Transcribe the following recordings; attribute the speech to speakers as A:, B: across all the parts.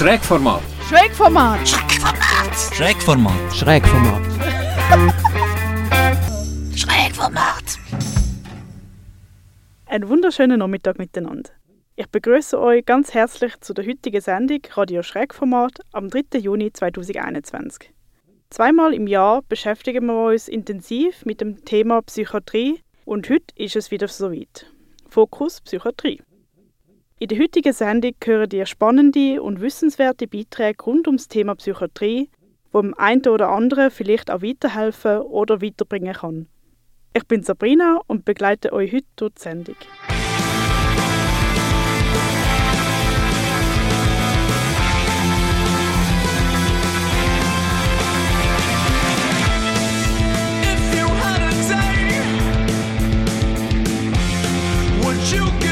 A: Schrägformat.
B: Schrägformat.
C: Schrägformat.
D: Schrägformat.
E: Schrägformat.
B: Einen wunderschönen Nachmittag miteinander. Ich begrüße euch ganz herzlich zu der heutigen Sendung Radio Schrägformat am 3. Juni 2021. Zweimal im Jahr beschäftigen wir uns intensiv mit dem Thema Psychiatrie und heute ist es wieder soweit. Fokus Psychiatrie. In der heutigen Sendung hören ihr spannende und wissenswerte Beiträge rund ums Thema Psychiatrie, wo dem einen oder anderen vielleicht auch weiterhelfen oder weiterbringen kann. Ich bin Sabrina und begleite euch heute durch die Sendung.
F: You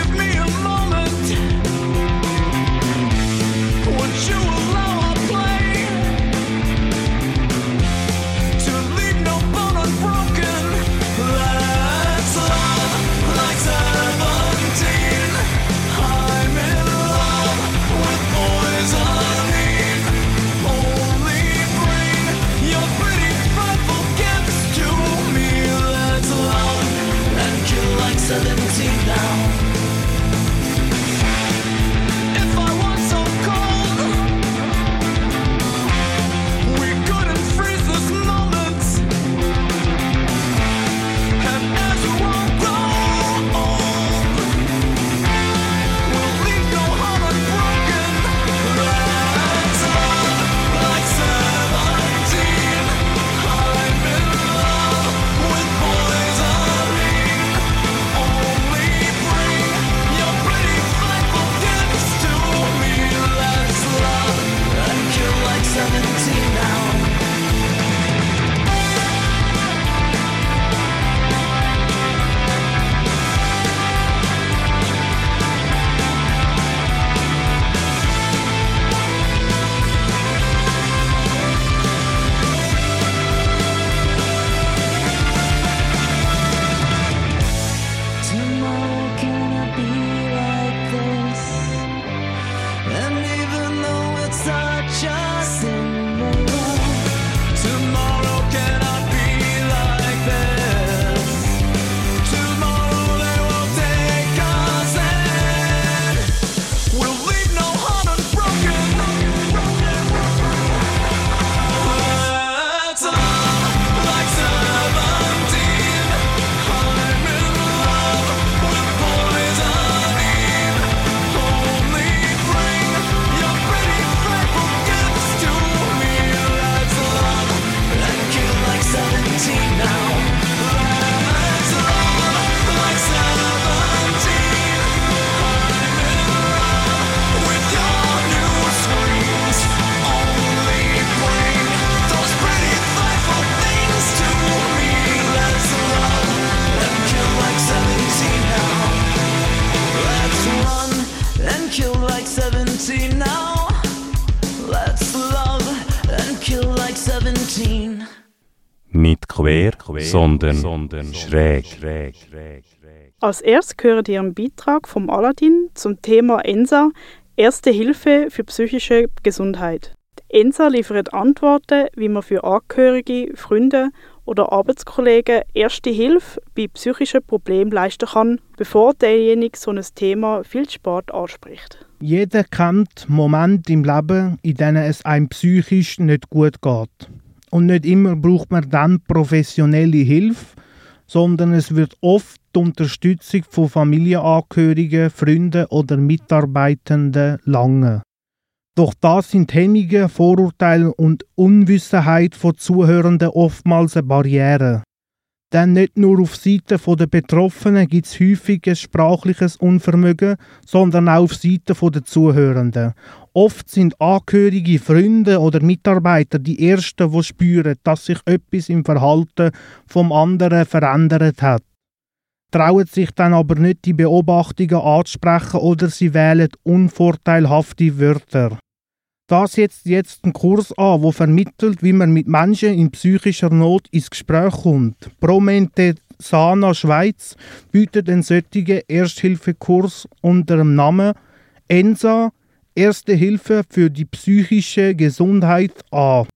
G: quer, sondern, schräg.
B: Als erstes hören ihr einen Beitrag vom Aladdin zum Thema ENSA, Erste Hilfe für psychische Gesundheit. Die ENSA liefert Antworten, wie man für Angehörige, Freunde oder Arbeitskollegen erste Hilfe bei psychischen Problemen leisten kann, bevor derjenige so ein Thema viel spät anspricht.
H: Jeder kennt Momente im Leben, in denen es einem psychisch nicht gut geht. Und nicht immer braucht man dann professionelle Hilfe, sondern es wird oft die Unterstützung von Familienangehörigen, Freunden oder Mitarbeitenden lange. Doch da sind Hemmungen, Vorurteile und Unwissenheit von Zuhörenden oftmals eine Barriere. Denn nicht nur auf Seite der Betroffenen gibt es häufig ein sprachliches Unvermögen, sondern auch auf Seite der Zuhörenden. Oft sind Angehörige, Freunde oder Mitarbeiter die Ersten, die spüren, dass sich etwas im Verhalten vom anderen verändert hat. Trauen sich dann aber nicht, die Beobachtungen anzusprechen oder sie wählen unvorteilhafte Wörter. Das setzt jetzt einen Kurs an, wo vermittelt, wie man mit Menschen in psychischer Not ins Gespräch kommt. Promente Sana Schweiz bietet einen solchen Ersthilfekurs unter dem Namen ENSA Erste Hilfe für die psychische Gesundheit an.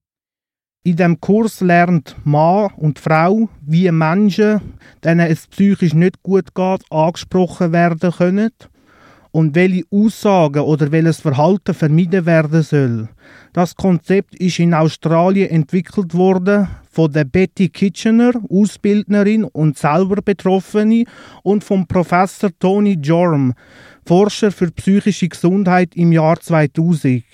H: In dem Kurs lernt Mann und Frau, wie Menschen, denen es psychisch nicht gut geht, angesprochen werden können und welche Aussagen oder welches Verhalten vermieden werden soll. Das Konzept ist in Australien entwickelt worden von der Betty Kitchener, Ausbildnerin und selber Betroffene, und vom Professor Tony Jorm, Forscher für psychische Gesundheit im Jahr 2000.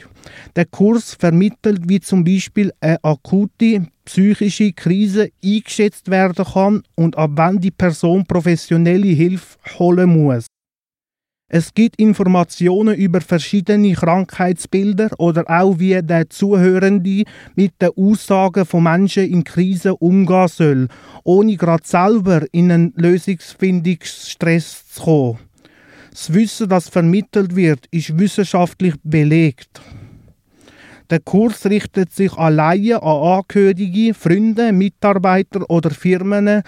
H: Der Kurs vermittelt, wie zum Beispiel eine akute psychische Krise eingeschätzt werden kann und ab wann die Person professionelle Hilfe holen muss. Es gibt Informationen über verschiedene Krankheitsbilder oder auch wie der Zuhörende mit den Aussagen von Menschen in Krisen umgehen soll, ohne gerade selber in einen Lösungsfindungsstress zu kommen. Das Wissen, das vermittelt wird, ist wissenschaftlich belegt. Der Kurs richtet sich alleine an Angehörige, Freunde, Mitarbeiter oder Firmen,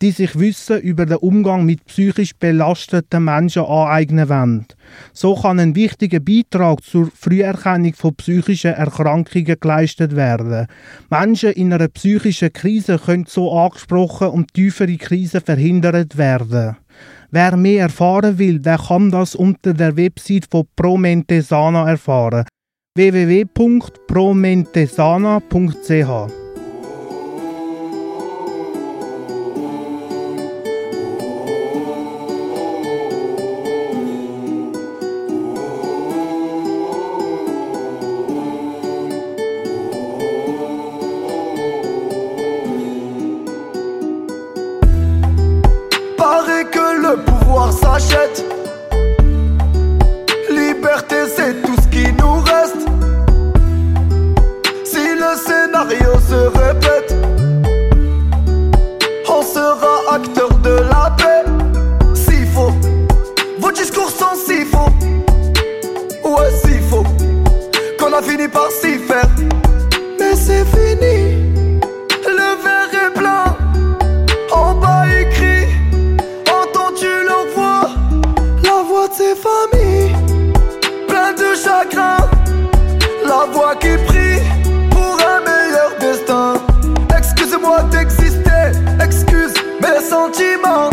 H: die sich Wissen über den Umgang mit psychisch belasteten Menschen aneignen wollen. So kann ein wichtiger Beitrag zur Früherkennung von psychischen Erkrankungen geleistet werden. Menschen in einer psychischen Krise können so angesprochen und tiefere Krisen verhindert werden. Wer mehr erfahren will, der kann das unter der Website von Promentesana erfahren. www.promentesana.ch
I: plein de chagrin. La voix qui prie pour un meilleur destin. Excuse-moi d'exister, excuse mes sentiments.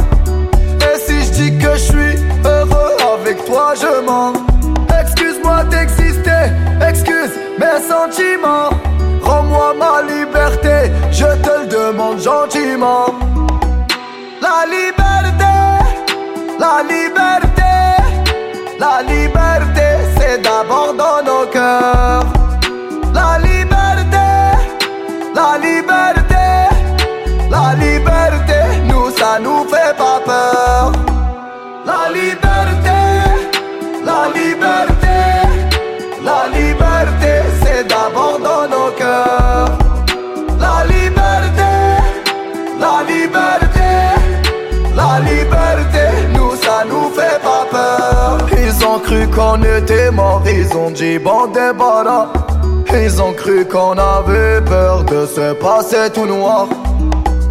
I: Et si je dis que je suis heureux avec toi, je mens. Excuse-moi d'exister, excuse mes sentiments. Rends-moi ma liberté, je te le demande gentiment. La liberté, liberté, dit. Ils ont cru qu'on avait peur de se passer tout noir.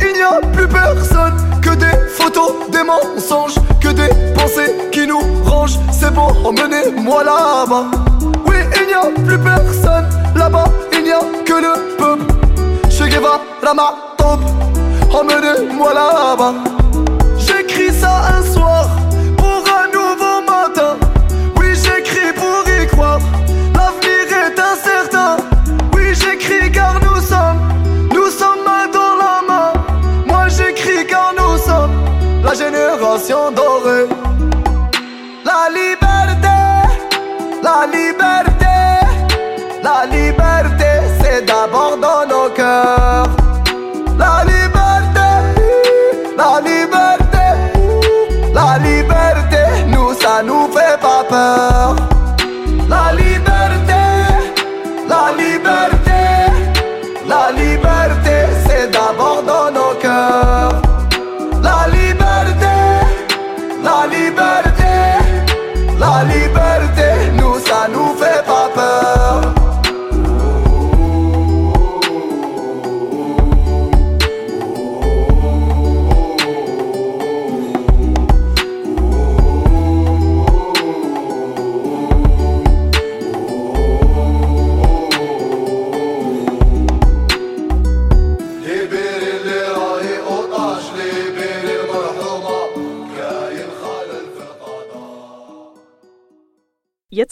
I: Il n'y a plus personne que des photos, des mensonges, que des pensées qui nous rangent. C'est bon, emmenez-moi là-bas. Oui, il n'y a plus personne là-bas, il n'y a que le peuple. Che Guevara, ma emmenez-moi là-bas. J'écris ça un soir whoa.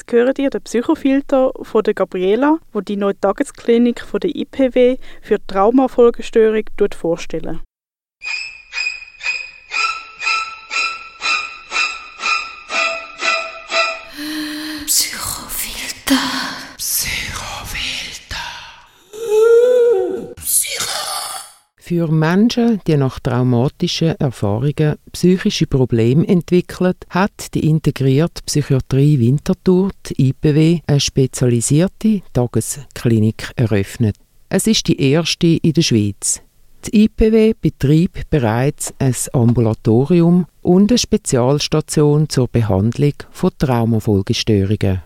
B: Jetzt hören ihr den Psychofilter von der Gabriela, wo die neue Tagesklinik von der IPW für Traumafolgestörung vorstellen.
J: Für Menschen, die nach traumatischen Erfahrungen psychische Probleme entwickeln, hat die integrierte Psychiatrie Winterthur, die IPW, eine spezialisierte Tagesklinik eröffnet. Es ist die erste in der Schweiz. Die IPW betreibt bereits ein Ambulatorium und eine Spezialstation zur Behandlung von Traumafolgestörungen.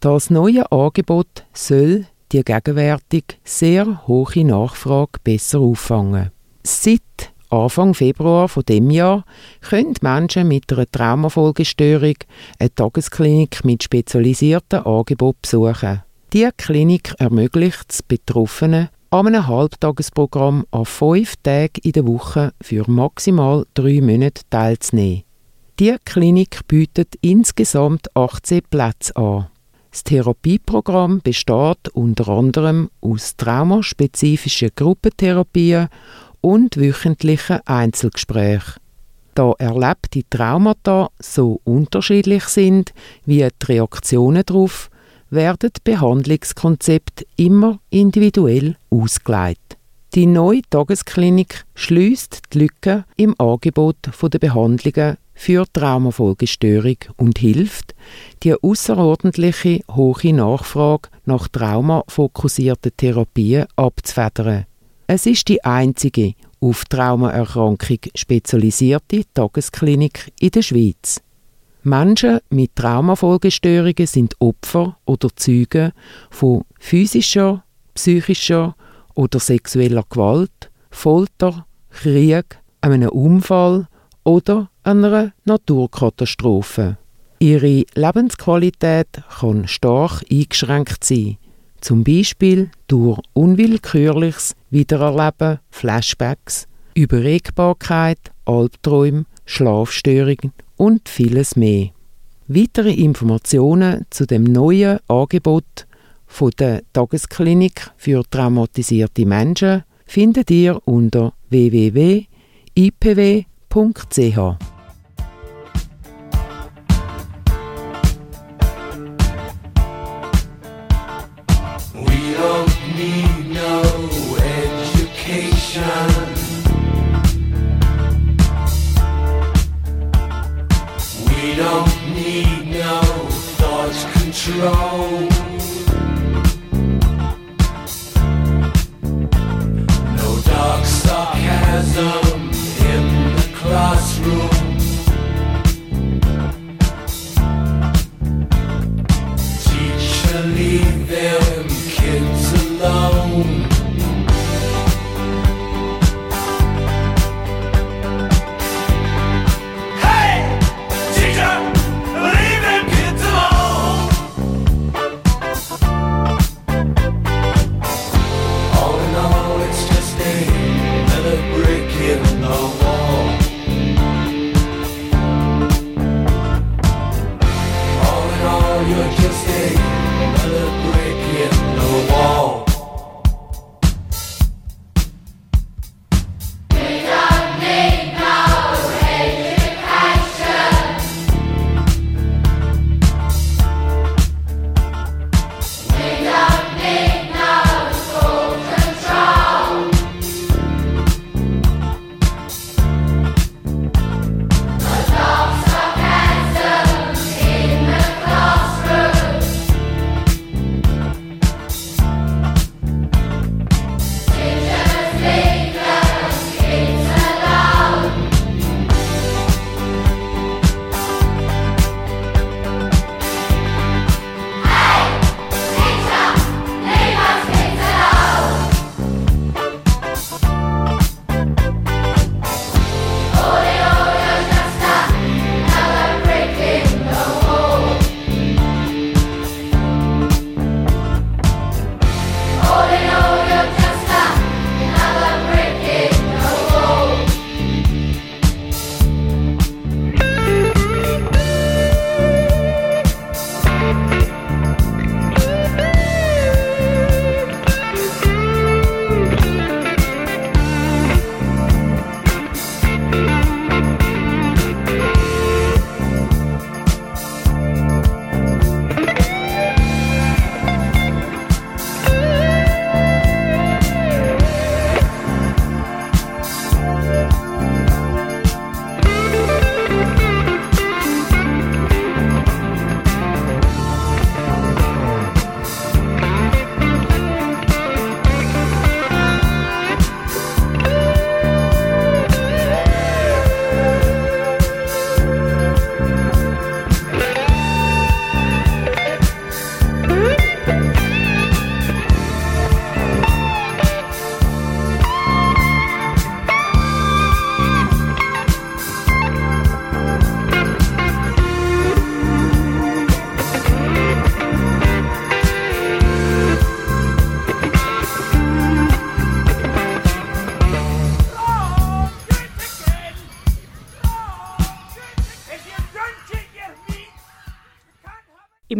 J: Das neue Angebot soll die gegenwärtig sehr hohe Nachfrage besser auffangen. Seit Anfang Februar von dem Jahr können Menschen mit einer Traumafolgestörung eine Tagesklinik mit spezialisierten Angeboten besuchen. Diese Klinik ermöglicht es Betroffenen, an einem Halbtagesprogramm an fünf Tagen in der Woche für maximal drei Monate teilzunehmen. Diese Klinik bietet insgesamt 18 Plätze an. Das Therapieprogramm besteht unter anderem aus traumaspezifischen Gruppentherapien und wöchentlichen Einzelgesprächen. Da erlebte Traumata so unterschiedlich sind wie die Reaktionen darauf, werden Behandlungskonzepte immer individuell ausgelegt. Die neue Tagesklinik schließt die Lücken im Angebot der Behandlungen für Traumafolgestörung und hilft, die außerordentliche hohe Nachfrage nach traumafokussierten Therapien abzufedern. Es ist die einzige auf Traumaerkrankung spezialisierte Tagesklinik in der Schweiz. Menschen mit Traumafolgestörungen sind Opfer oder Zeugen von physischer, psychischer oder sexueller Gewalt, Folter, Krieg, einem Unfall oder einer Naturkatastrophe. Ihre Lebensqualität kann stark eingeschränkt sein, zum Beispiel durch unwillkürliches Wiedererleben, Flashbacks, Überregbarkeit, Albträume, Schlafstörungen und vieles mehr. Weitere Informationen zu dem neuen Angebot von der Tagesklinik für traumatisierte Menschen findet ihr unter www.ipw.ch www.srf.ch.
I: We don't need no thought control.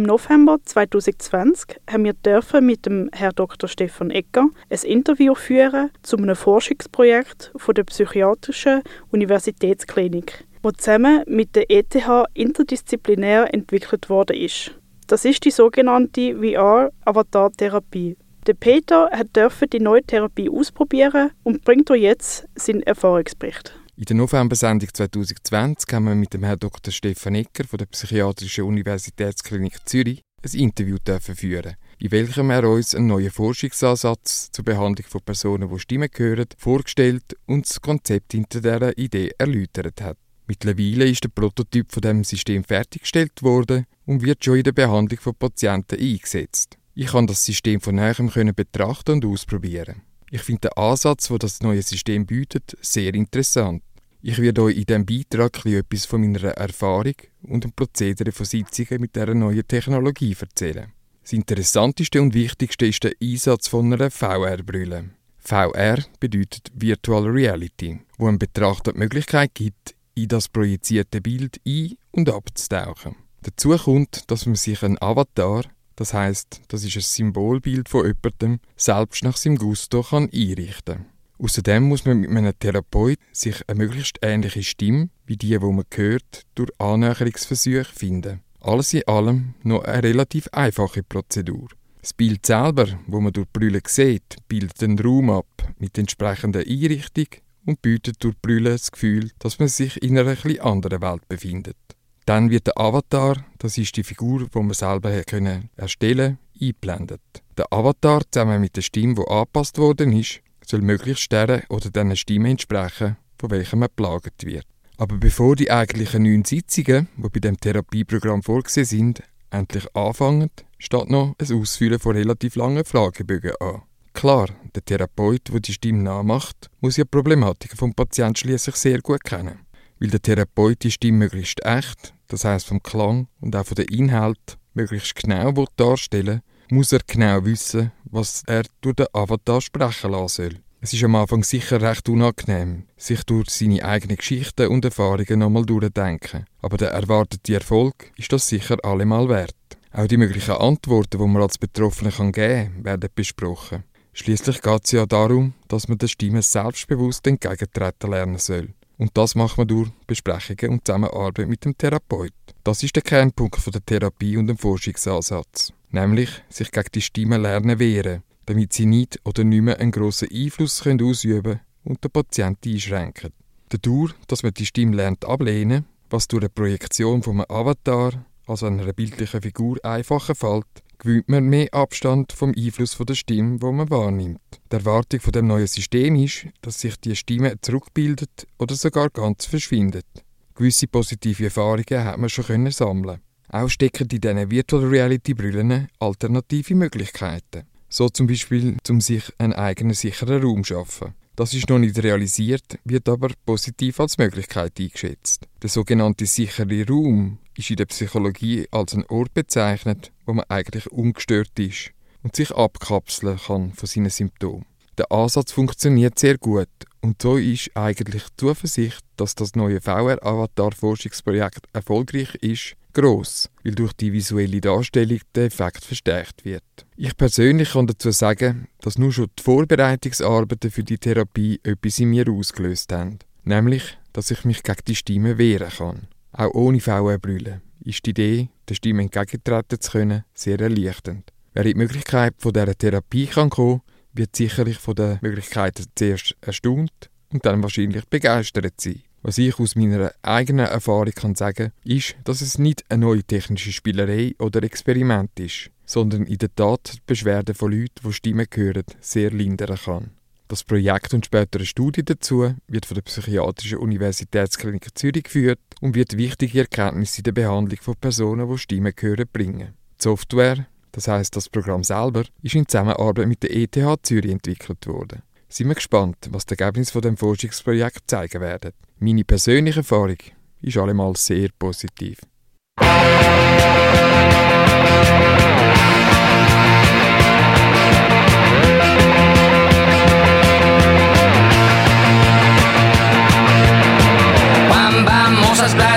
B: November 2020 haben wir dürfen mit dem Herrn Dr. Stefan Ecker ein Interview führen zu einem Forschungsprojekt von der Psychiatrischen Universitätsklinik, wo zusammen mit der ETH interdisziplinär entwickelt ist. Das ist die sogenannte VR-Avatar-Therapie. Der Peter hat dürfen die neue Therapie ausprobieren und bringt euch jetzt seinen Erfahrungsbericht.
K: In der November-Sendung 2020 haben wir mit dem Herrn Dr. Stefan Ecker von der Psychiatrischen Universitätsklinik Zürich ein Interview führen, in welchem er uns einen neuen Forschungsansatz zur Behandlung von Personen, die Stimmen hören, vorgestellt und das Konzept hinter dieser Idee erläutert hat. Mittlerweile ist der Prototyp von dem System fertiggestellt worden und wird schon in der Behandlung von Patienten eingesetzt. Ich kann das System von näherem betrachten und ausprobieren. Ich finde den Ansatz, wo das neue System bietet, sehr interessant. Ich werde euch in diesem Beitrag etwas von meiner Erfahrung und dem Prozedere von Sitzungen mit dieser neuen Technologie erzählen. Das Interessanteste und Wichtigste ist der Einsatz von einer VR-Brille. VR bedeutet Virtual Reality, wo einem Betrachter die Möglichkeit gibt, in das projizierte Bild ein- und abzutauchen. Dazu kommt, dass man sich einen Avatar, das heißt, das ist ein Symbolbild von jemandem, selbst nach seinem Gusto kann einrichten kann. Außerdem muss man mit einem Therapeut sich eine möglichst ähnliche Stimme wie die, wo man hört, durch Annäherungsversuche finden. Alles in allem noch eine relativ einfache Prozedur. Das Bild selber, wo man durch Brille sieht, bildet den Raum ab mit entsprechender Einrichtung und bietet durch Brille das Gefühl, dass man sich in einer etwas anderen Welt befindet. Dann wird der Avatar, das ist die Figur, die man selber können erstellen eingeblendet. Der Avatar zusammen mit der Stimme, die angepasst worden ist, soll möglichst der oder diesen Stimme entsprechen, von welcher man plagt wird. Aber bevor die eigentlichen neun Sitzungen, die bei dem Therapieprogramm vorgesehen sind, endlich anfangen, steht noch ein Ausfüllen von relativ langen Fragebögen an. Klar, der Therapeut, der die Stimme nachmacht, muss ja die Problematik vom Patienten schließlich sehr gut kennen. Weil der Therapeut die Stimme möglichst echt, das heißt vom Klang und auch von den Inhalt, möglichst genau darstellen muss er genau wissen, was er durch den Avatar sprechen lassen soll. Es ist am Anfang sicher recht unangenehm, sich durch seine eigenen Geschichten und Erfahrungen nochmal durchdenken. Aber der erwartete Erfolg ist das sicher allemal wert. Auch die möglichen Antworten, die man als Betroffener geben kann, werden besprochen. Schließlich geht es ja darum, dass man der Stimme selbstbewusst entgegentreten lernen soll. Und das macht man durch Besprechungen und Zusammenarbeit mit dem Therapeut. Das ist der Kernpunkt der Therapie und dem Forschungsansatz. Nämlich sich gegen die Stimme lernen wehren, damit sie nicht oder nicht mehr einen grossen Einfluss können ausüben und den Patienten einschränken. Dadurch, dass man die Stimme lernt ablehnen, was durch eine Projektion vom Avatar, also einer bildlichen Figur, einfacher fällt, gewöhnt man mehr Abstand vom Einfluss der Stimme, wo man wahrnimmt. Die Erwartung von dem neuen System ist, dass sich die Stimme zurückbildet oder sogar ganz verschwindet. Gewisse positive Erfahrungen hat man schon sammeln. Auch stecken in diesen Virtual Reality Brillen alternative Möglichkeiten. So zum Beispiel, um sich einen eigenen sicheren Raum zu schaffen. Das ist noch nicht realisiert, wird aber positiv als Möglichkeit eingeschätzt. Der sogenannte sichere Raum ist in der Psychologie als ein Ort bezeichnet, wo man eigentlich ungestört ist und sich abkapseln kann von seinen Symptomen. Der Ansatz funktioniert sehr gut und so ist eigentlich die Zuversicht, dass das neue VR-Avatar-Forschungsprojekt erfolgreich ist, gross, weil durch die visuelle Darstellung der Effekt verstärkt wird. Ich persönlich kann dazu sagen, dass nur schon die Vorbereitungsarbeiten für die Therapie etwas in mir ausgelöst haben. Nämlich, dass ich mich gegen die Stimme wehren kann. Auch ohne VR-Brille ist die Idee, der Stimme entgegentreten zu können, sehr erleichternd. Wer in die Möglichkeit von dieser Therapie kann kommen wird sicherlich von den Möglichkeiten zuerst erstaunt und dann wahrscheinlich begeistert sein. Was ich aus meiner eigenen Erfahrung kann sagen, ist, dass es nicht eine neue technische Spielerei oder Experiment ist, sondern in der Tat die Beschwerden von Leuten, die Stimmen hören, sehr lindern kann. Das Projekt und später eine Studie dazu wird von der Psychiatrischen Universitätsklinik Zürich geführt und wird wichtige Erkenntnisse in der Behandlung von Personen, die Stimmen hören, bringen. Die Software, das heißt das Programm selber, ist in Zusammenarbeit mit der ETH Zürich entwickelt worden. Sind wir gespannt, was die Ergebnisse von dem Forschungsprojekt zeigen werden. Meine persönliche Erfahrung ist allemal sehr positiv.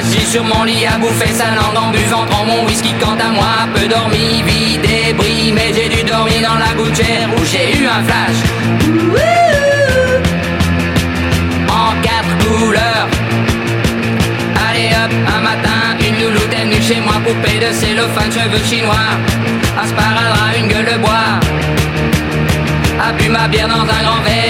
L: Agit sur mon lit à bouffer sa langue en buvant. Prends mon whisky quant à moi Peu dormi, vie débris Mais j'ai dû dormir dans la gouttière Où j'ai eu un flash. En quatre couleurs. Allez hop, un matin Une louloute est venue chez moi Poupée de cellophane, cheveux chinois. Asparadrap, une gueule de bois. A bu ma bière dans un grand verre.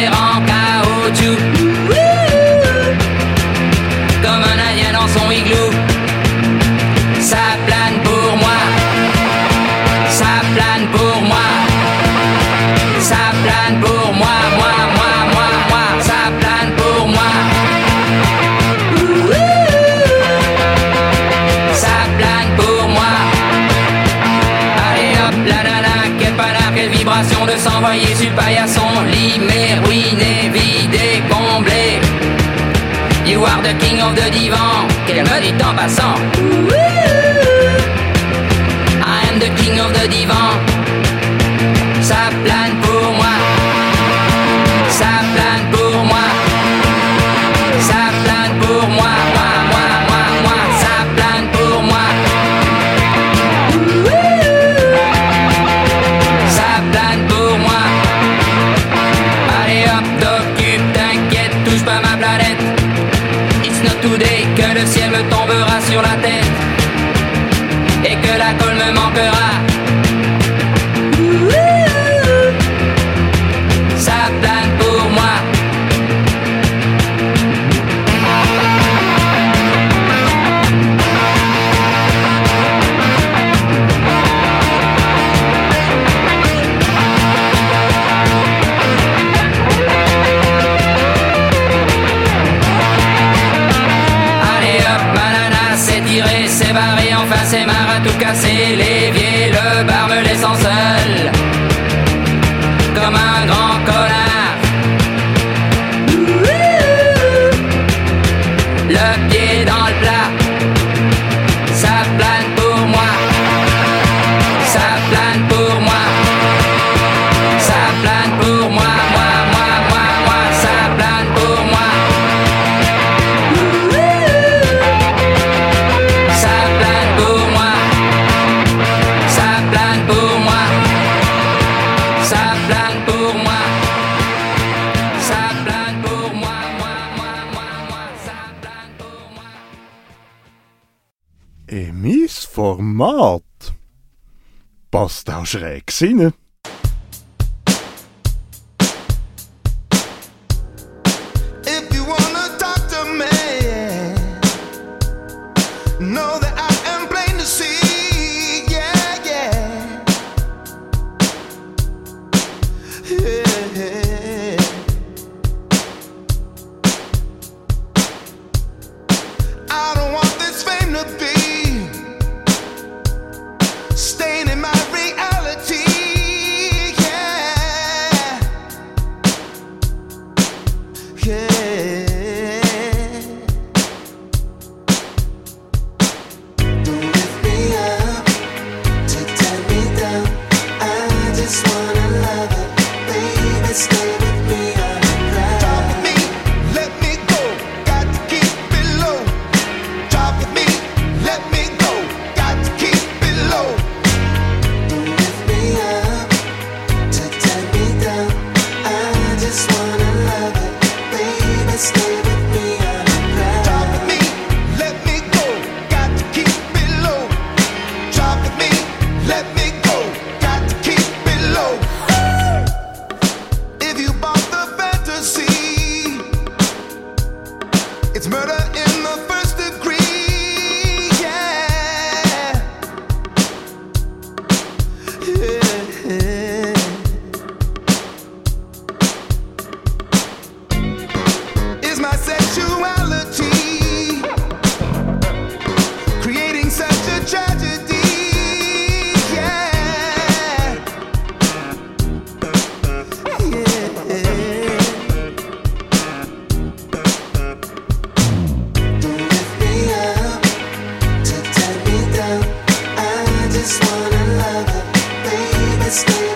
L: en passant. I am the king of the divan. Ça plane pour
M: schräg
N: gesehen. baby, stay.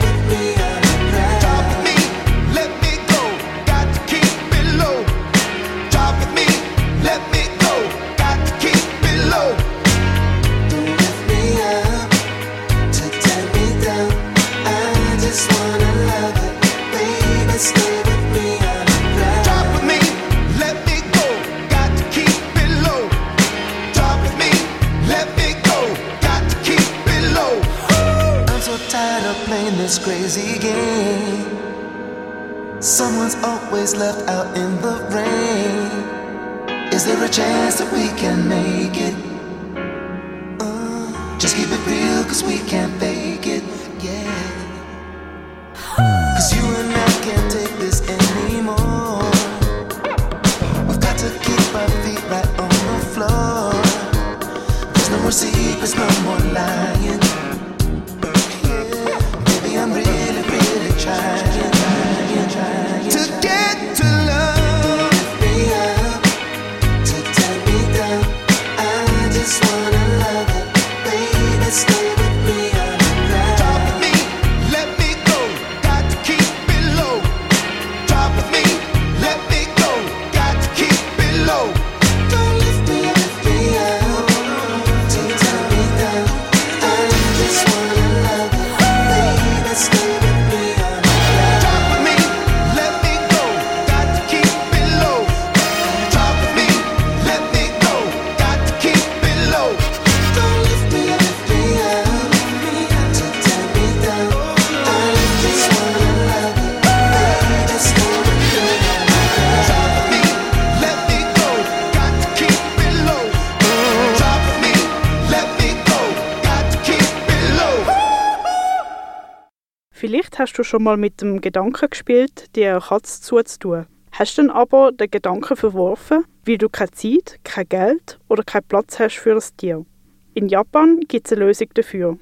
B: Vielleicht hast du schon mal mit dem Gedanken gespielt, dir eine Katze zuzutun. Hast dann aber den Gedanken verworfen, weil du keine Zeit, kein Geld oder keinen Platz hast für ein Tier. In Japan gibt es eine Lösung dafür.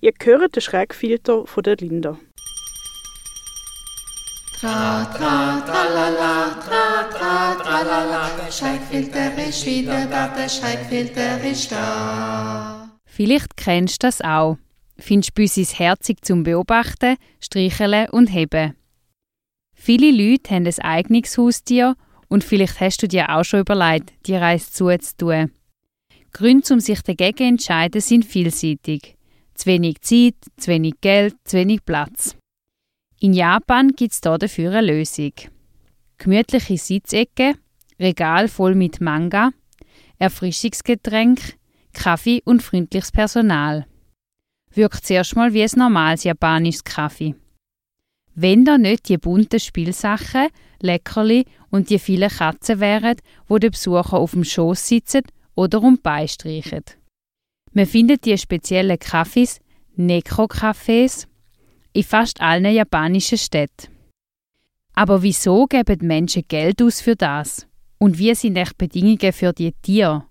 B: Ihr hört den Schrägfilter von der Linda.
O: Tra, tra, tralala, tra, tra, tralala, der Schreckfilter ist wieder da, der Schreckfilter ist da.
P: Vielleicht kennst du das auch. Findest Büssis herzig zum Beobachten, Streicheln und Heben. Viele Leute haben ein eigenes Haustier und vielleicht hast du dir auch schon überlegt, die Reise zuzutun. Gründe, um sich dagegen zu entscheiden, sind vielseitig. Zu wenig Zeit, zu wenig Geld, zu wenig Platz. In Japan gibt es dafür eine Lösung. Gemütliche Sitzecken, Regal voll mit Manga, Erfrischungsgetränk, Kaffee und freundliches Personal. Wirkt zuerst mal wie ein normales japanisches Kaffee. Wenn da nicht die bunten Spielsachen, Leckerli und die vielen Katzen wären, wo die Besucher auf dem Schoß sitzen oder um die Beine streichen. Man findet die speziellen Kaffees, Neko-Cafés, in fast allen japanischen Städten. Aber wieso geben die Menschen Geld aus für das? Und wie sind echt Bedingungen für die Tiere?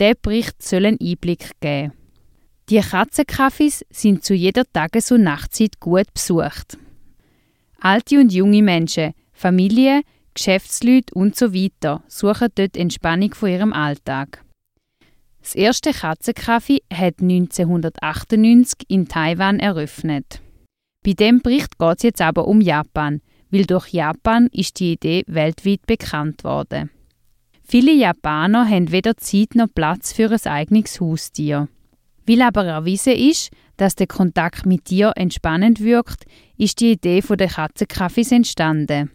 P: Der Bericht soll einen Einblick geben. Die Katzenkaffees sind zu jeder Tages- und Nachtzeit gut besucht. Alte und junge Menschen, Familien, Geschäftsleute und so weiter suchen dort Entspannung von ihrem Alltag. Das erste Katzenkaffee hat 1998 in Taiwan eröffnet. Bei dem Bericht geht es jetzt aber um Japan, weil durch Japan ist die Idee weltweit bekannt worden. Viele Japaner haben weder Zeit noch Platz für ein eigenes Haustier. Weil aber erwiesen ist, dass der Kontakt mit dir entspannend wirkt, ist die Idee der Katzenkaffees entstanden.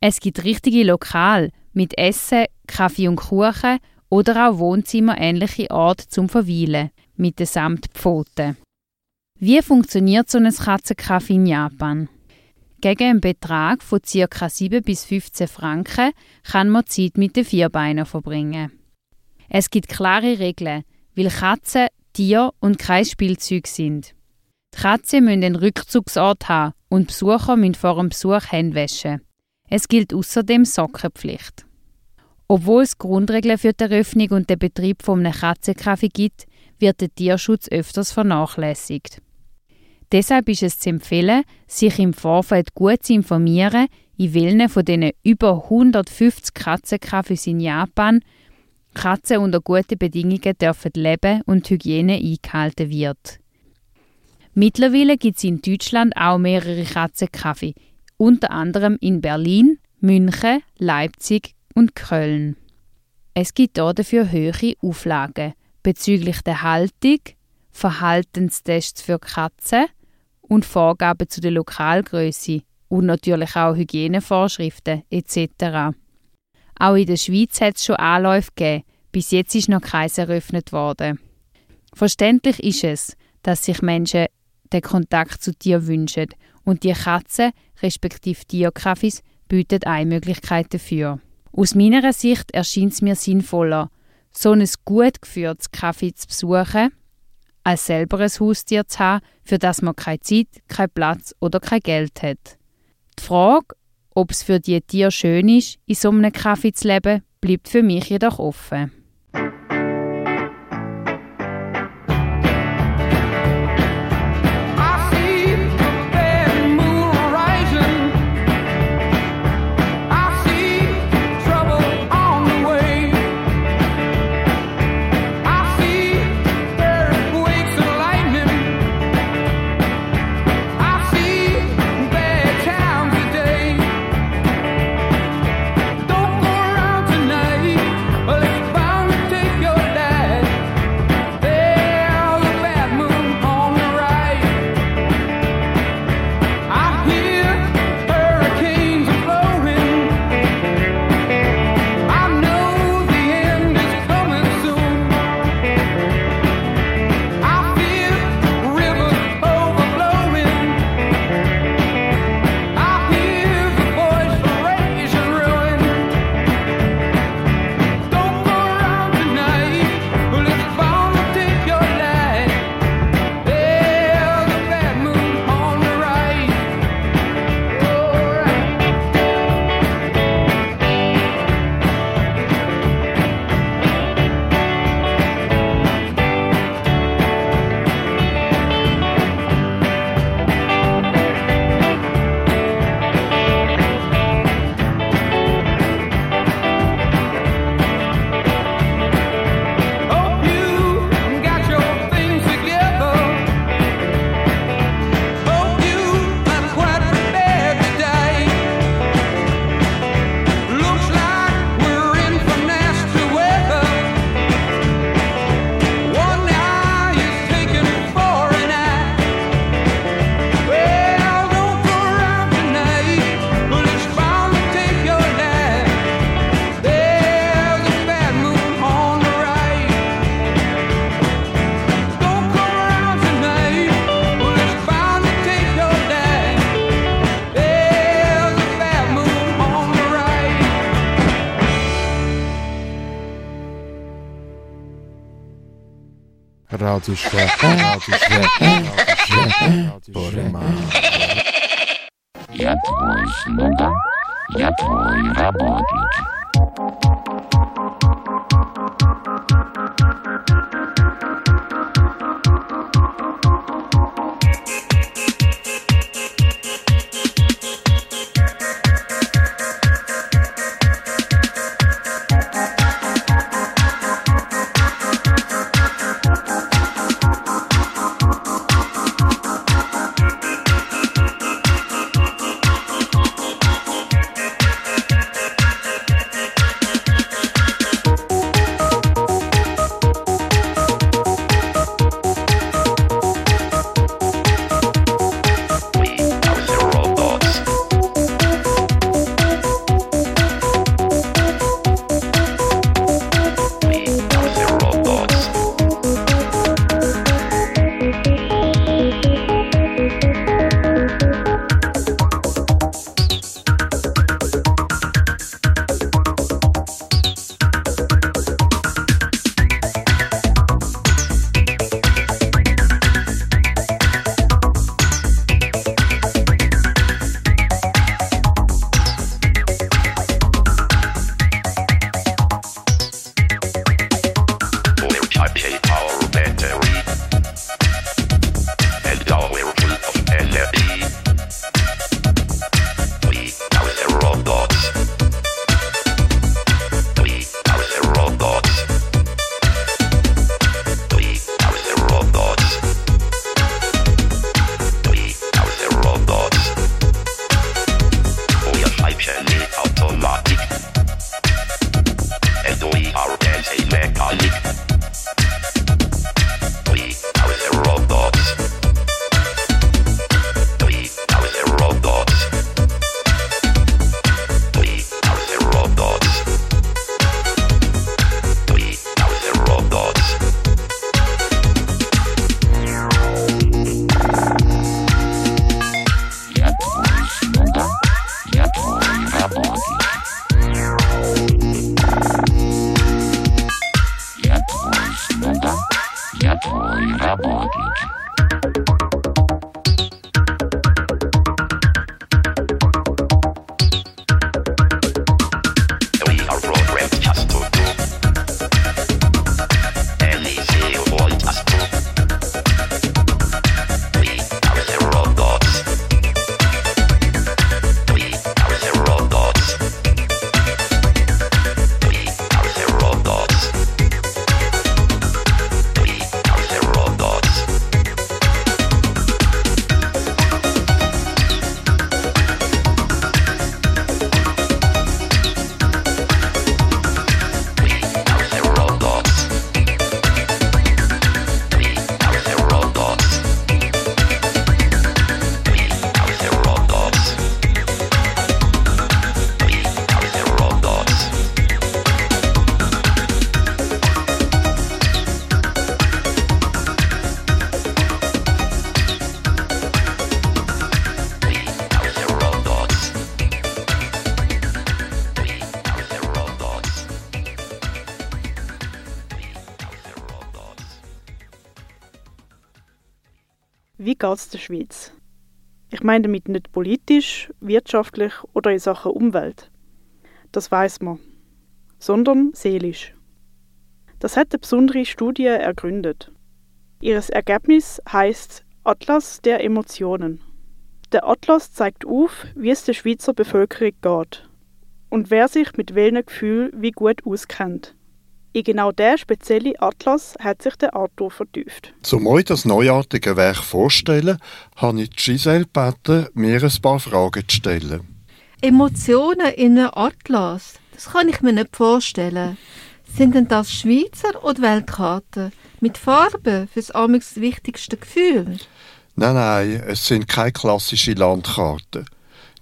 P: Es gibt richtige Lokal mit Essen, Kaffee und Kuchen oder auch Wohnzimmer-ähnliche Orte zum Verweilen mit den Samtpfoten. Wie funktioniert so ein Katzenkaffee in Japan? Gegen einen Betrag von ca. 7 bis 15 Franken kann man Zeit mit den Vierbeinen verbringen. Es gibt klare Regeln, weil Katzen Tier und kein Spielzeug sind. Die Katzen müssen einen Rückzugsort haben und Besucher müssen vor dem Besuch Hände waschen. Es gilt außerdem Sockenpflicht. Obwohl es Grundregeln für die Eröffnung und den Betrieb von einem gibt, wird der Tierschutz öfters vernachlässigt. Deshalb ist es zu empfehlen, sich im Vorfeld gut zu informieren, in welchen von diesen über 150 Katzenkaffees in Japan Katzen unter guten Bedingungen dürfen leben und Hygiene eingehalten wird. Mittlerweile gibt es in Deutschland auch mehrere Katzenkaffee, unter anderem in Berlin, München, Leipzig und Köln. Es gibt dafür höhere Auflagen bezüglich der Haltung, Verhaltenstests für Katzen und Vorgaben zu der Lokalgröße und natürlich auch Hygienevorschriften etc. Auch in der Schweiz hat es schon Anläufe gegeben, bis jetzt ist noch keins eröffnet worden. Verständlich ist es, dass sich Menschen
Q: den Kontakt zu dir wünschen und die Katze, respektive Tierkaffees, bietet eine Möglichkeit dafür. Aus meiner Sicht erscheint es mir sinnvoller, so ein gut geführtes Kaffee zu besuchen, als selber ein Haustier zu haben, für das man keine Zeit, keinen Platz oder kein Geld hat. Die Frage, ob es für die Tiere schön ist, in so einem Kaffee zu leben, bleibt für mich jedoch offen.
R: Radio Schreck, Radio Schreck, Radio Schreck, Borema.
S: Я твой слуга, я твой работник.
B: Wie geht es der Schweiz? Ich meine damit nicht politisch, wirtschaftlich oder in Sachen Umwelt. Das weiß man. Sondern seelisch. Das hat eine besondere Studie ergründet. Ihres Ergebnis heißt Atlas der Emotionen. Der Atlas zeigt auf, wie es der Schweizer Bevölkerung geht und wer sich mit welchen Gefühlen wie gut auskennt. In genau der spezielle Atlas hat sich der Arthur vertieft.
T: Um euch das neuartige Werk vorzustellen, habe ich Giselle gebeten, mir ein paar Fragen zu stellen.
U: Emotionen in einem Atlas, das kann ich mir nicht vorstellen. Sind denn das Schweizer oder Weltkarten? Mit Farben fürs amigs wichtigste Gefühl?
T: Nein, nein, es sind keine klassischen Landkarten.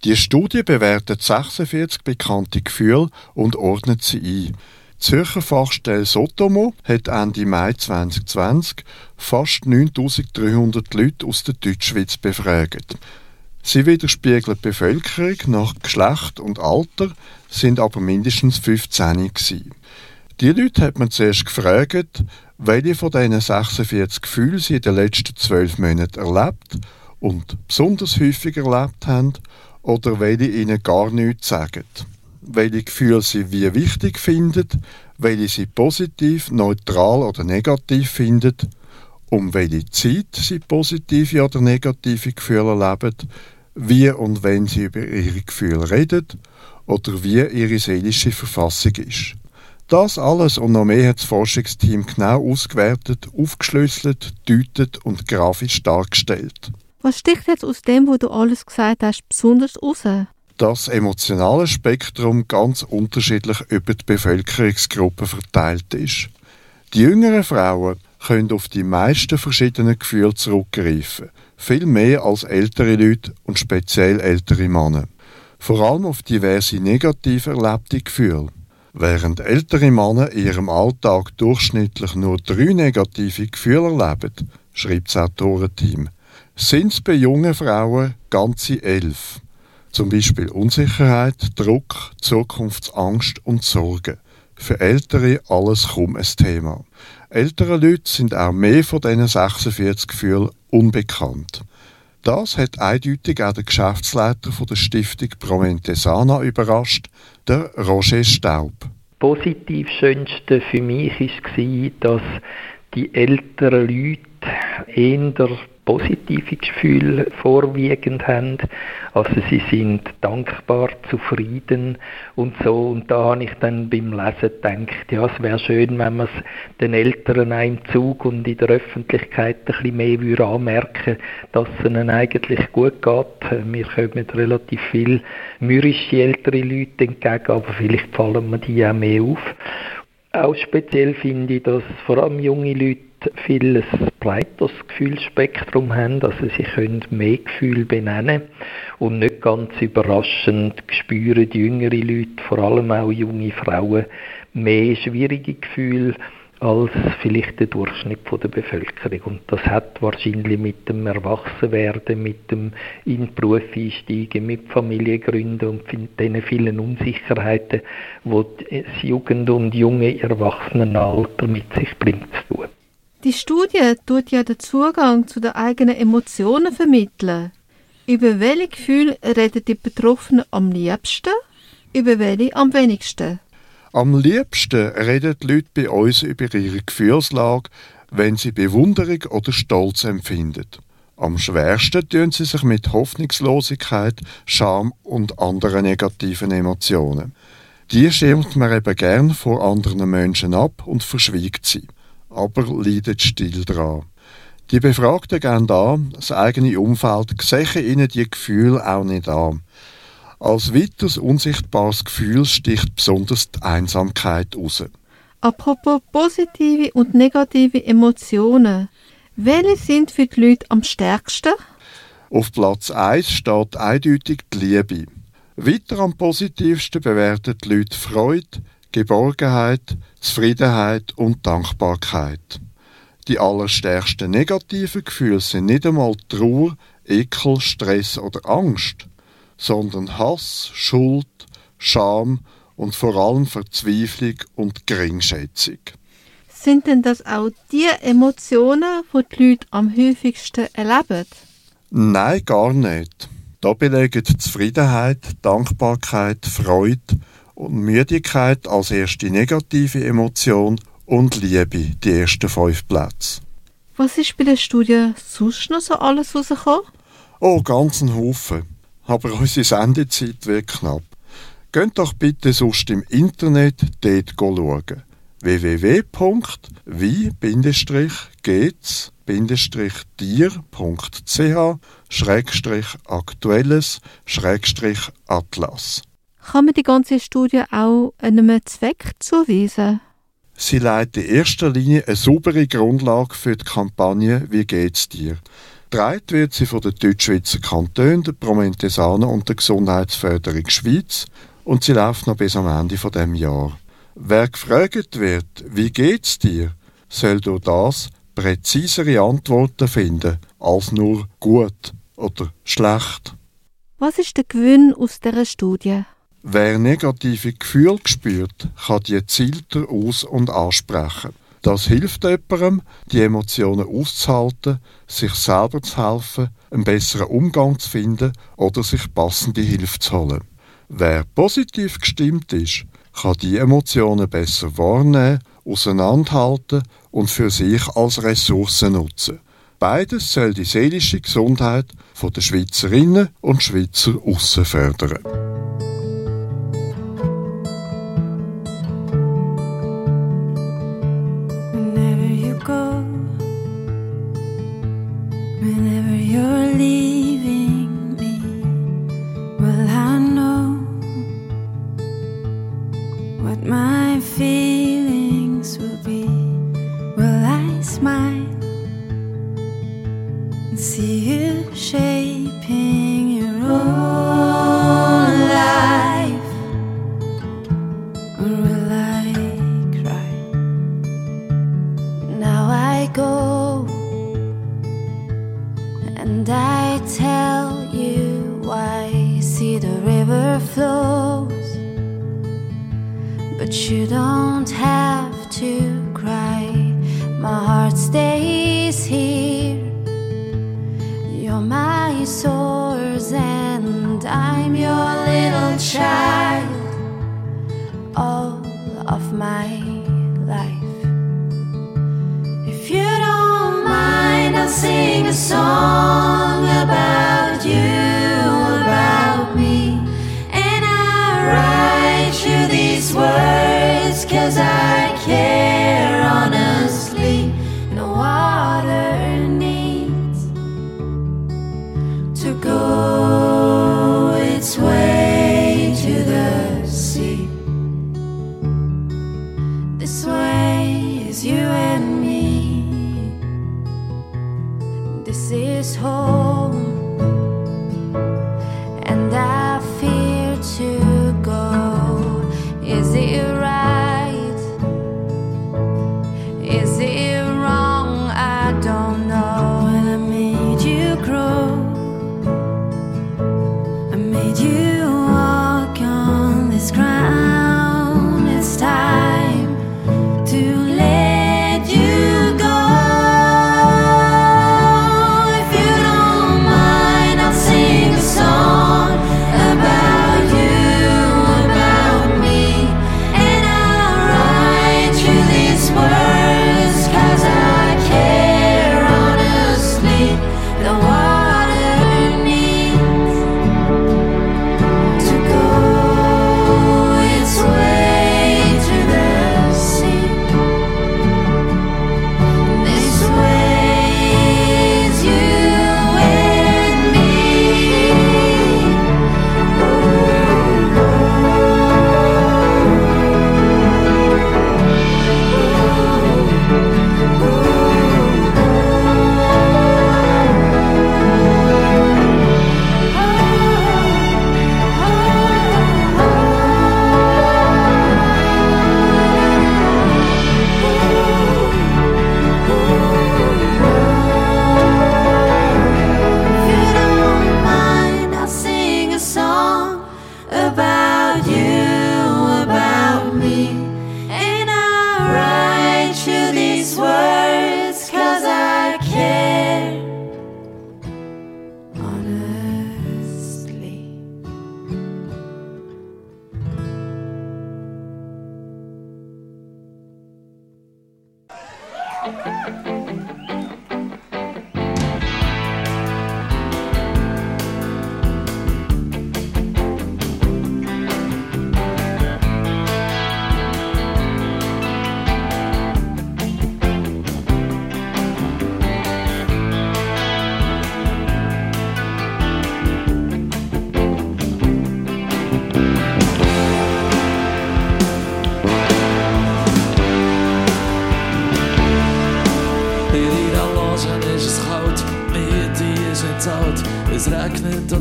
T: Die Studie bewertet 46 bekannte Gefühle und ordnet sie ein. Zürcher Fachstelle Sotomo hat Ende Mai 2020 fast 9300 Leute aus der Deutschschweiz befragt. Sie widerspiegeln die Bevölkerung nach Geschlecht und Alter, sind aber mindestens 15 gewesen. Die Leute hat man zuerst gefragt, welche von diesen 46 Gefühlen sie in den letzten zwölf Monaten erlebt und besonders häufig erlebt haben oder welche ihnen gar nichts sagen. Welche Gefühle sie wie wichtig finden, welche sie positiv, neutral oder negativ finden, um welche Zeit sie positive oder negative Gefühle erleben, wie und wenn sie über ihre Gefühle reden oder wie ihre seelische Verfassung ist. Das alles und noch mehr hat das Forschungsteam genau ausgewertet, aufgeschlüsselt, deutet und grafisch dargestellt.
U: Was sticht jetzt aus dem, wo du alles gesagt hast, besonders raus?
T: Das emotionale Spektrum ganz unterschiedlich über die Bevölkerungsgruppen verteilt ist. Die jüngeren Frauen können auf die meisten verschiedenen Gefühle zurückgreifen, viel mehr als ältere Leute und speziell ältere Männer. Vor allem auf diverse negativ erlebte Gefühle. Während ältere Männer in ihrem Alltag durchschnittlich nur drei negative Gefühle erleben, schreibt das Autorenteam, sind es bei jungen Frauen ganze elf. Zum Beispiel Unsicherheit, Druck, Zukunftsangst und Sorge. Für Ältere alles kaum ein Thema. Ältere Leute sind auch mehr von diesen 46 Gefühlen unbekannt. Das hat eindeutig auch der Geschäftsleiter von der Stiftung Promentesana überrascht, der Roger Staub.
V: positiv Schönste für mich war, dass die älteren Leute eher positive Gefühle vorwiegend haben. Also sie sind dankbar, zufrieden und so. Und da habe ich dann beim Lesen gedacht, ja, es wäre schön, wenn man es den Eltern auch im Zug und in der Öffentlichkeit ein bisschen mehr würde anmerken dass es ihnen eigentlich gut geht. Wir kommen relativ viel mürrische ältere Leute entgegen, aber vielleicht fallen mir die auch mehr auf. Auch speziell finde ich, dass vor allem junge Leute viel ein breiteres Gefühlsspektrum haben, also sie können mehr Gefühle benennen und nicht ganz überraschend spüren die jüngere Leute, vor allem auch junge Frauen, mehr schwierige Gefühle als vielleicht der Durchschnitt der Bevölkerung. Und das hat wahrscheinlich mit dem Erwachsenwerden, mit dem in den Beruf einsteigen, mit Familiengründen und den vielen Unsicherheiten, die das Jugend- und junge Erwachsenenalter mit sich bringt, zu tun.
U: Die Studie tut ja den Zugang zu den eigenen Emotionen vermitteln. Über welche Gefühle reden die Betroffenen am liebsten? Über welche am wenigsten?
T: Am liebsten reden die Leute bei uns über ihre Gefühlslage, wenn sie Bewunderung oder Stolz empfinden. Am schwersten tun sie sich mit Hoffnungslosigkeit, Scham und anderen negativen Emotionen. Die schirmt man eben gern vor anderen Menschen ab und verschwiegt sie, aber leidet still dran. Die Befragten gehen an, das eigene Umfeld sehe ihnen die Gefühle auch nicht an. Als weiteres unsichtbares Gefühl sticht besonders die Einsamkeit raus.
U: Apropos positive und negative Emotionen. Welche sind für die Leute am stärksten?
T: Auf Platz 1 steht eindeutig die Liebe. Weiter am positivsten bewerten die Leute Freude, Geborgenheit, Zufriedenheit und Dankbarkeit. Die allerstärksten negativen Gefühle sind nicht einmal Trauer, Ekel, Stress oder Angst, sondern Hass, Schuld, Scham und vor allem Verzweiflung und Geringschätzung.
U: Sind denn das auch die Emotionen, die die Leute am häufigsten erleben?
T: Nein, gar nicht. Da belegen Zufriedenheit, Dankbarkeit, Freude und Müdigkeit als erste negative Emotion und Liebe die ersten fünf Plätze.
U: Was ist bei der Studie sonst noch so alles rausgekommen?
T: Oh, ganz ein Haufen. Aber unsere Sendezeit wird knapp. Geht doch bitte sonst im Internet dort schauen. www.wie-gehts-dir.ch aktuelles Atlas.
U: Kann man die ganze Studie auch einem Zweck zuweisen?
T: Sie leitet in erster Linie eine saubere Grundlage für die Kampagne Wie geht's dir? Getragen wird sie von den Deutschschweizer Kantonen, der Promentesaner und der Gesundheitsförderung Schweiz und sie läuft noch bis am Ende von dem Jahr. Wer gefragt wird, wie geht's dir, soll durch das präzisere Antworten finden als nur gut oder schlecht.
U: Was ist der Gewinn aus dieser Studie?
T: Wer negative Gefühle spürt, kann die gezielter aus- und ansprechen. Das hilft jemandem, die Emotionen auszuhalten, sich selber zu helfen, einen besseren Umgang zu finden oder sich passende Hilfe zu holen. Wer positiv gestimmt ist, kann die Emotionen besser wahrnehmen, auseinanderhalten und für sich als Ressource nutzen. Beides soll die seelische Gesundheit der Schweizerinnen und Schweizer aussen fördern.
W: Whenever you're leaving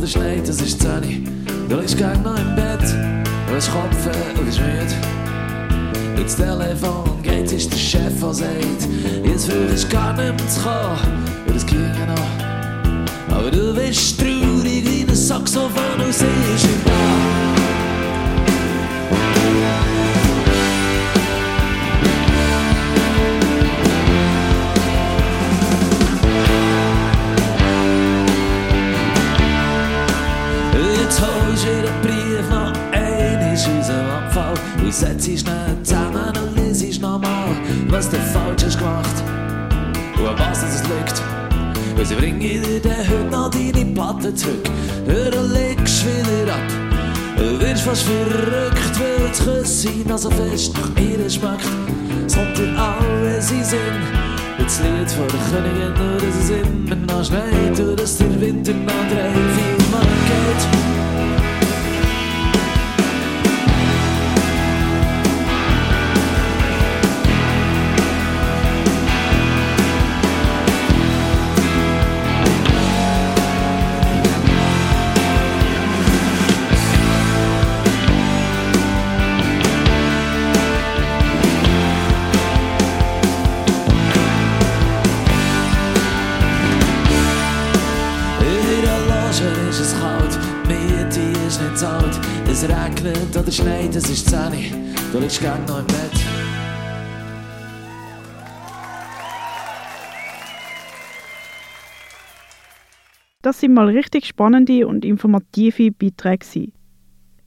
F: oder schneit, es ist 10 Du liegst gern noch im Bett, du hast Kopfweh und bist müde. Ins Telefon geht, ist der Chef, der sagt, jetzt will ich gar nicht mehr zu kommen, ja, das ginge noch. Aber du bist traurig wie ein Saxophon und siehst im Bad. Setzt dich schnell zusammen und liest nochmal, was du falsch hast gemacht. Und an was es liegt. Weil sie bringen dir dann heute noch deine Platte zurück. Du legst wieder ab. Du wirst fast verrückt, weil das Küsschen noch so fest nach ihr schmeckt. Es kommt dir alles in Sinn. Das Lied von der Königin, nur es immer noch schneit. Und dass der Winter noch drei, vier Mal geht.
B: Das sind mal richtig spannende und informative Beiträge. gewesen.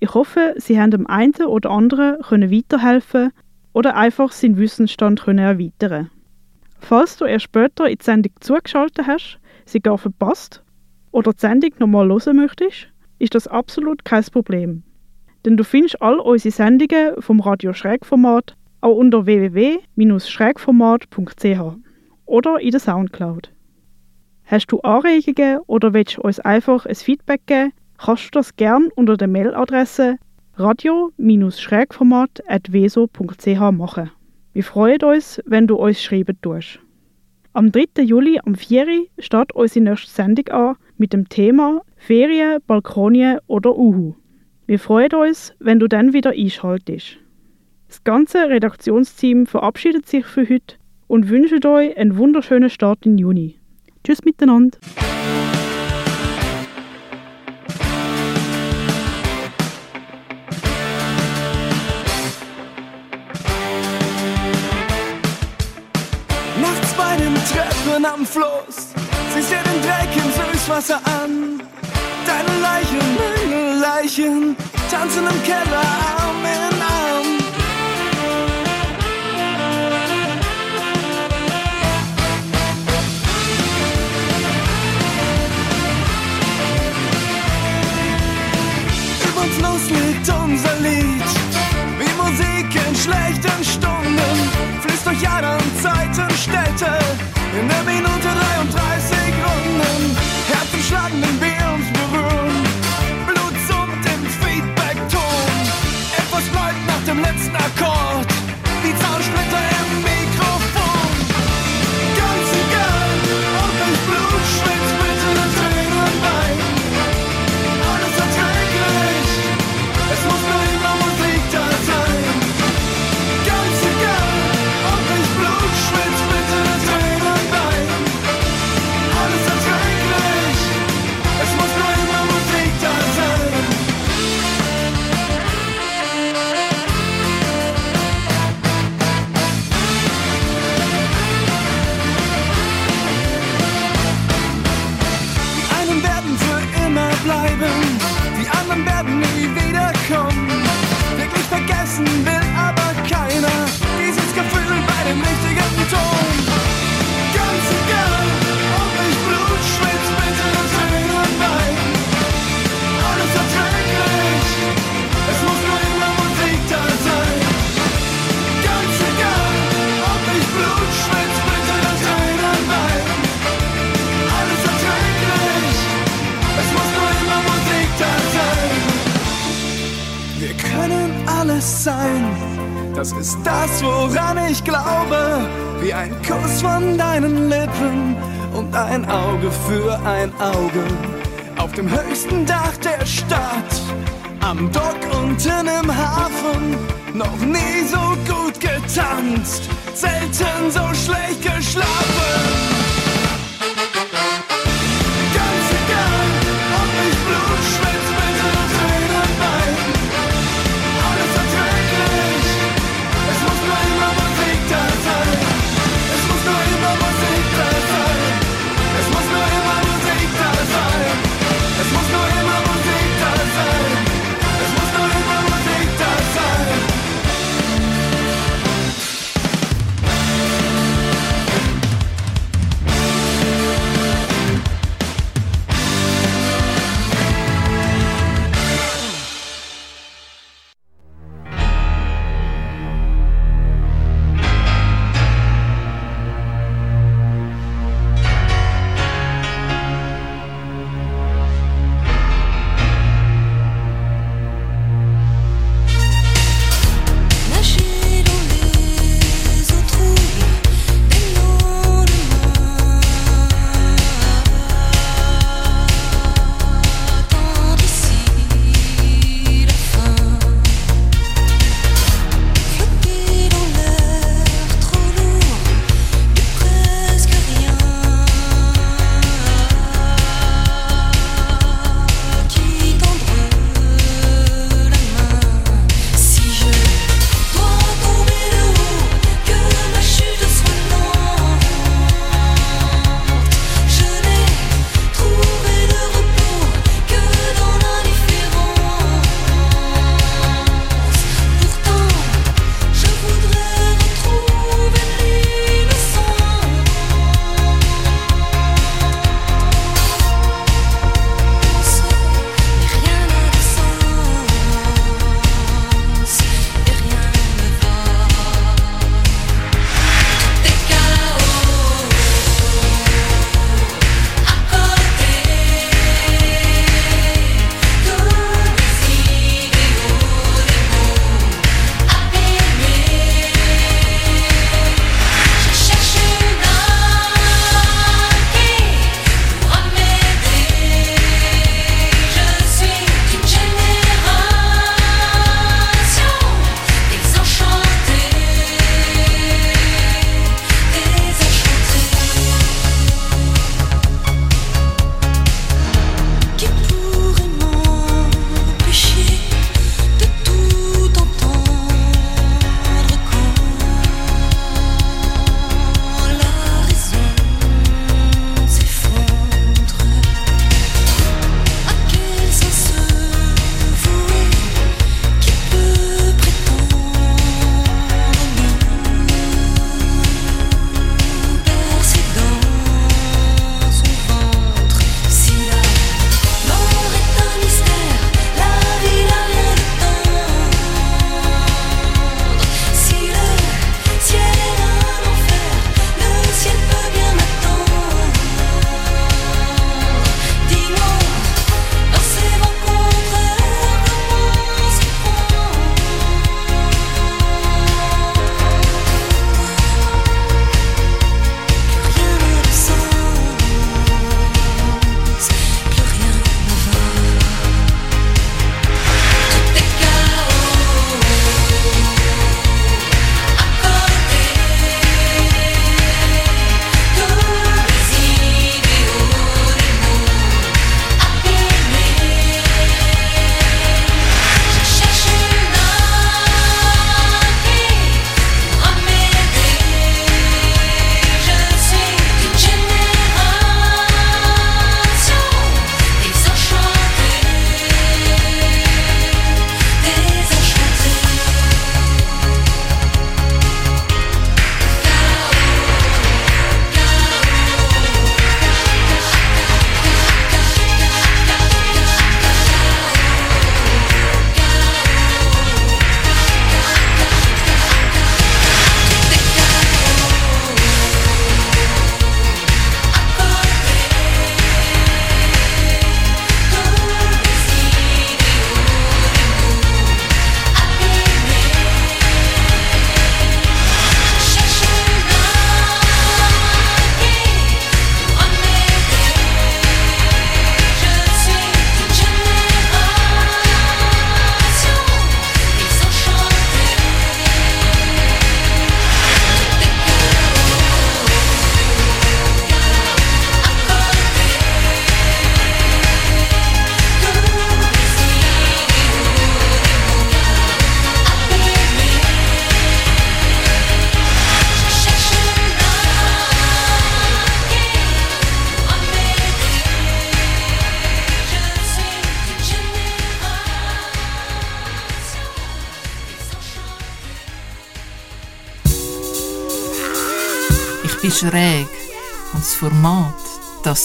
B: Ich hoffe, Sie haben dem einen oder anderen können weiterhelfen oder einfach seinen Wissensstand können erweitern. Falls du erst später in die Sendung zugeschaltet hast, sie gar verpasst oder die Sendung nochmal hören möchtest, ist das absolut kein Problem. Denn du findest all unsere Sendungen vom Radio Schrägformat auch unter www.schrägformat.ch oder in der Soundcloud. Hast du Anregungen oder willst du uns einfach ein Feedback geben, kannst du das gern unter der Mailadresse radio-schrägformat.veso.ch machen. Wir freuen uns, wenn du uns schreiben tust. Am 3. Juli am 4. Uhr steht unsere nächste Sendung an mit dem Thema Ferien, Balkonien oder Uhu. Wir freuen uns, wenn du dann wieder einschaltest. Das ganze Redaktionsteam verabschiedet sich für heute und wünscht euch einen wunderschönen Start in Juni. Tschüss miteinander.
X: Nachts bei den Treppen am Fluss siehst dir den Dreck im Süßwasser an. Deine Leichen, meine Leichen tanzen im Keller Arm los liegt unser Lied, wie Musik in schlechten Stunden, fließt durch Jahre und Zeitenstädte, in der Minute 33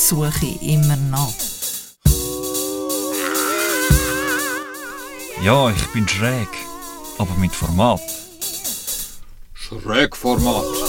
Y: suche ich immer noch.
C: Ja, ich bin schräg, aber mit Format.
K: Schrägformat.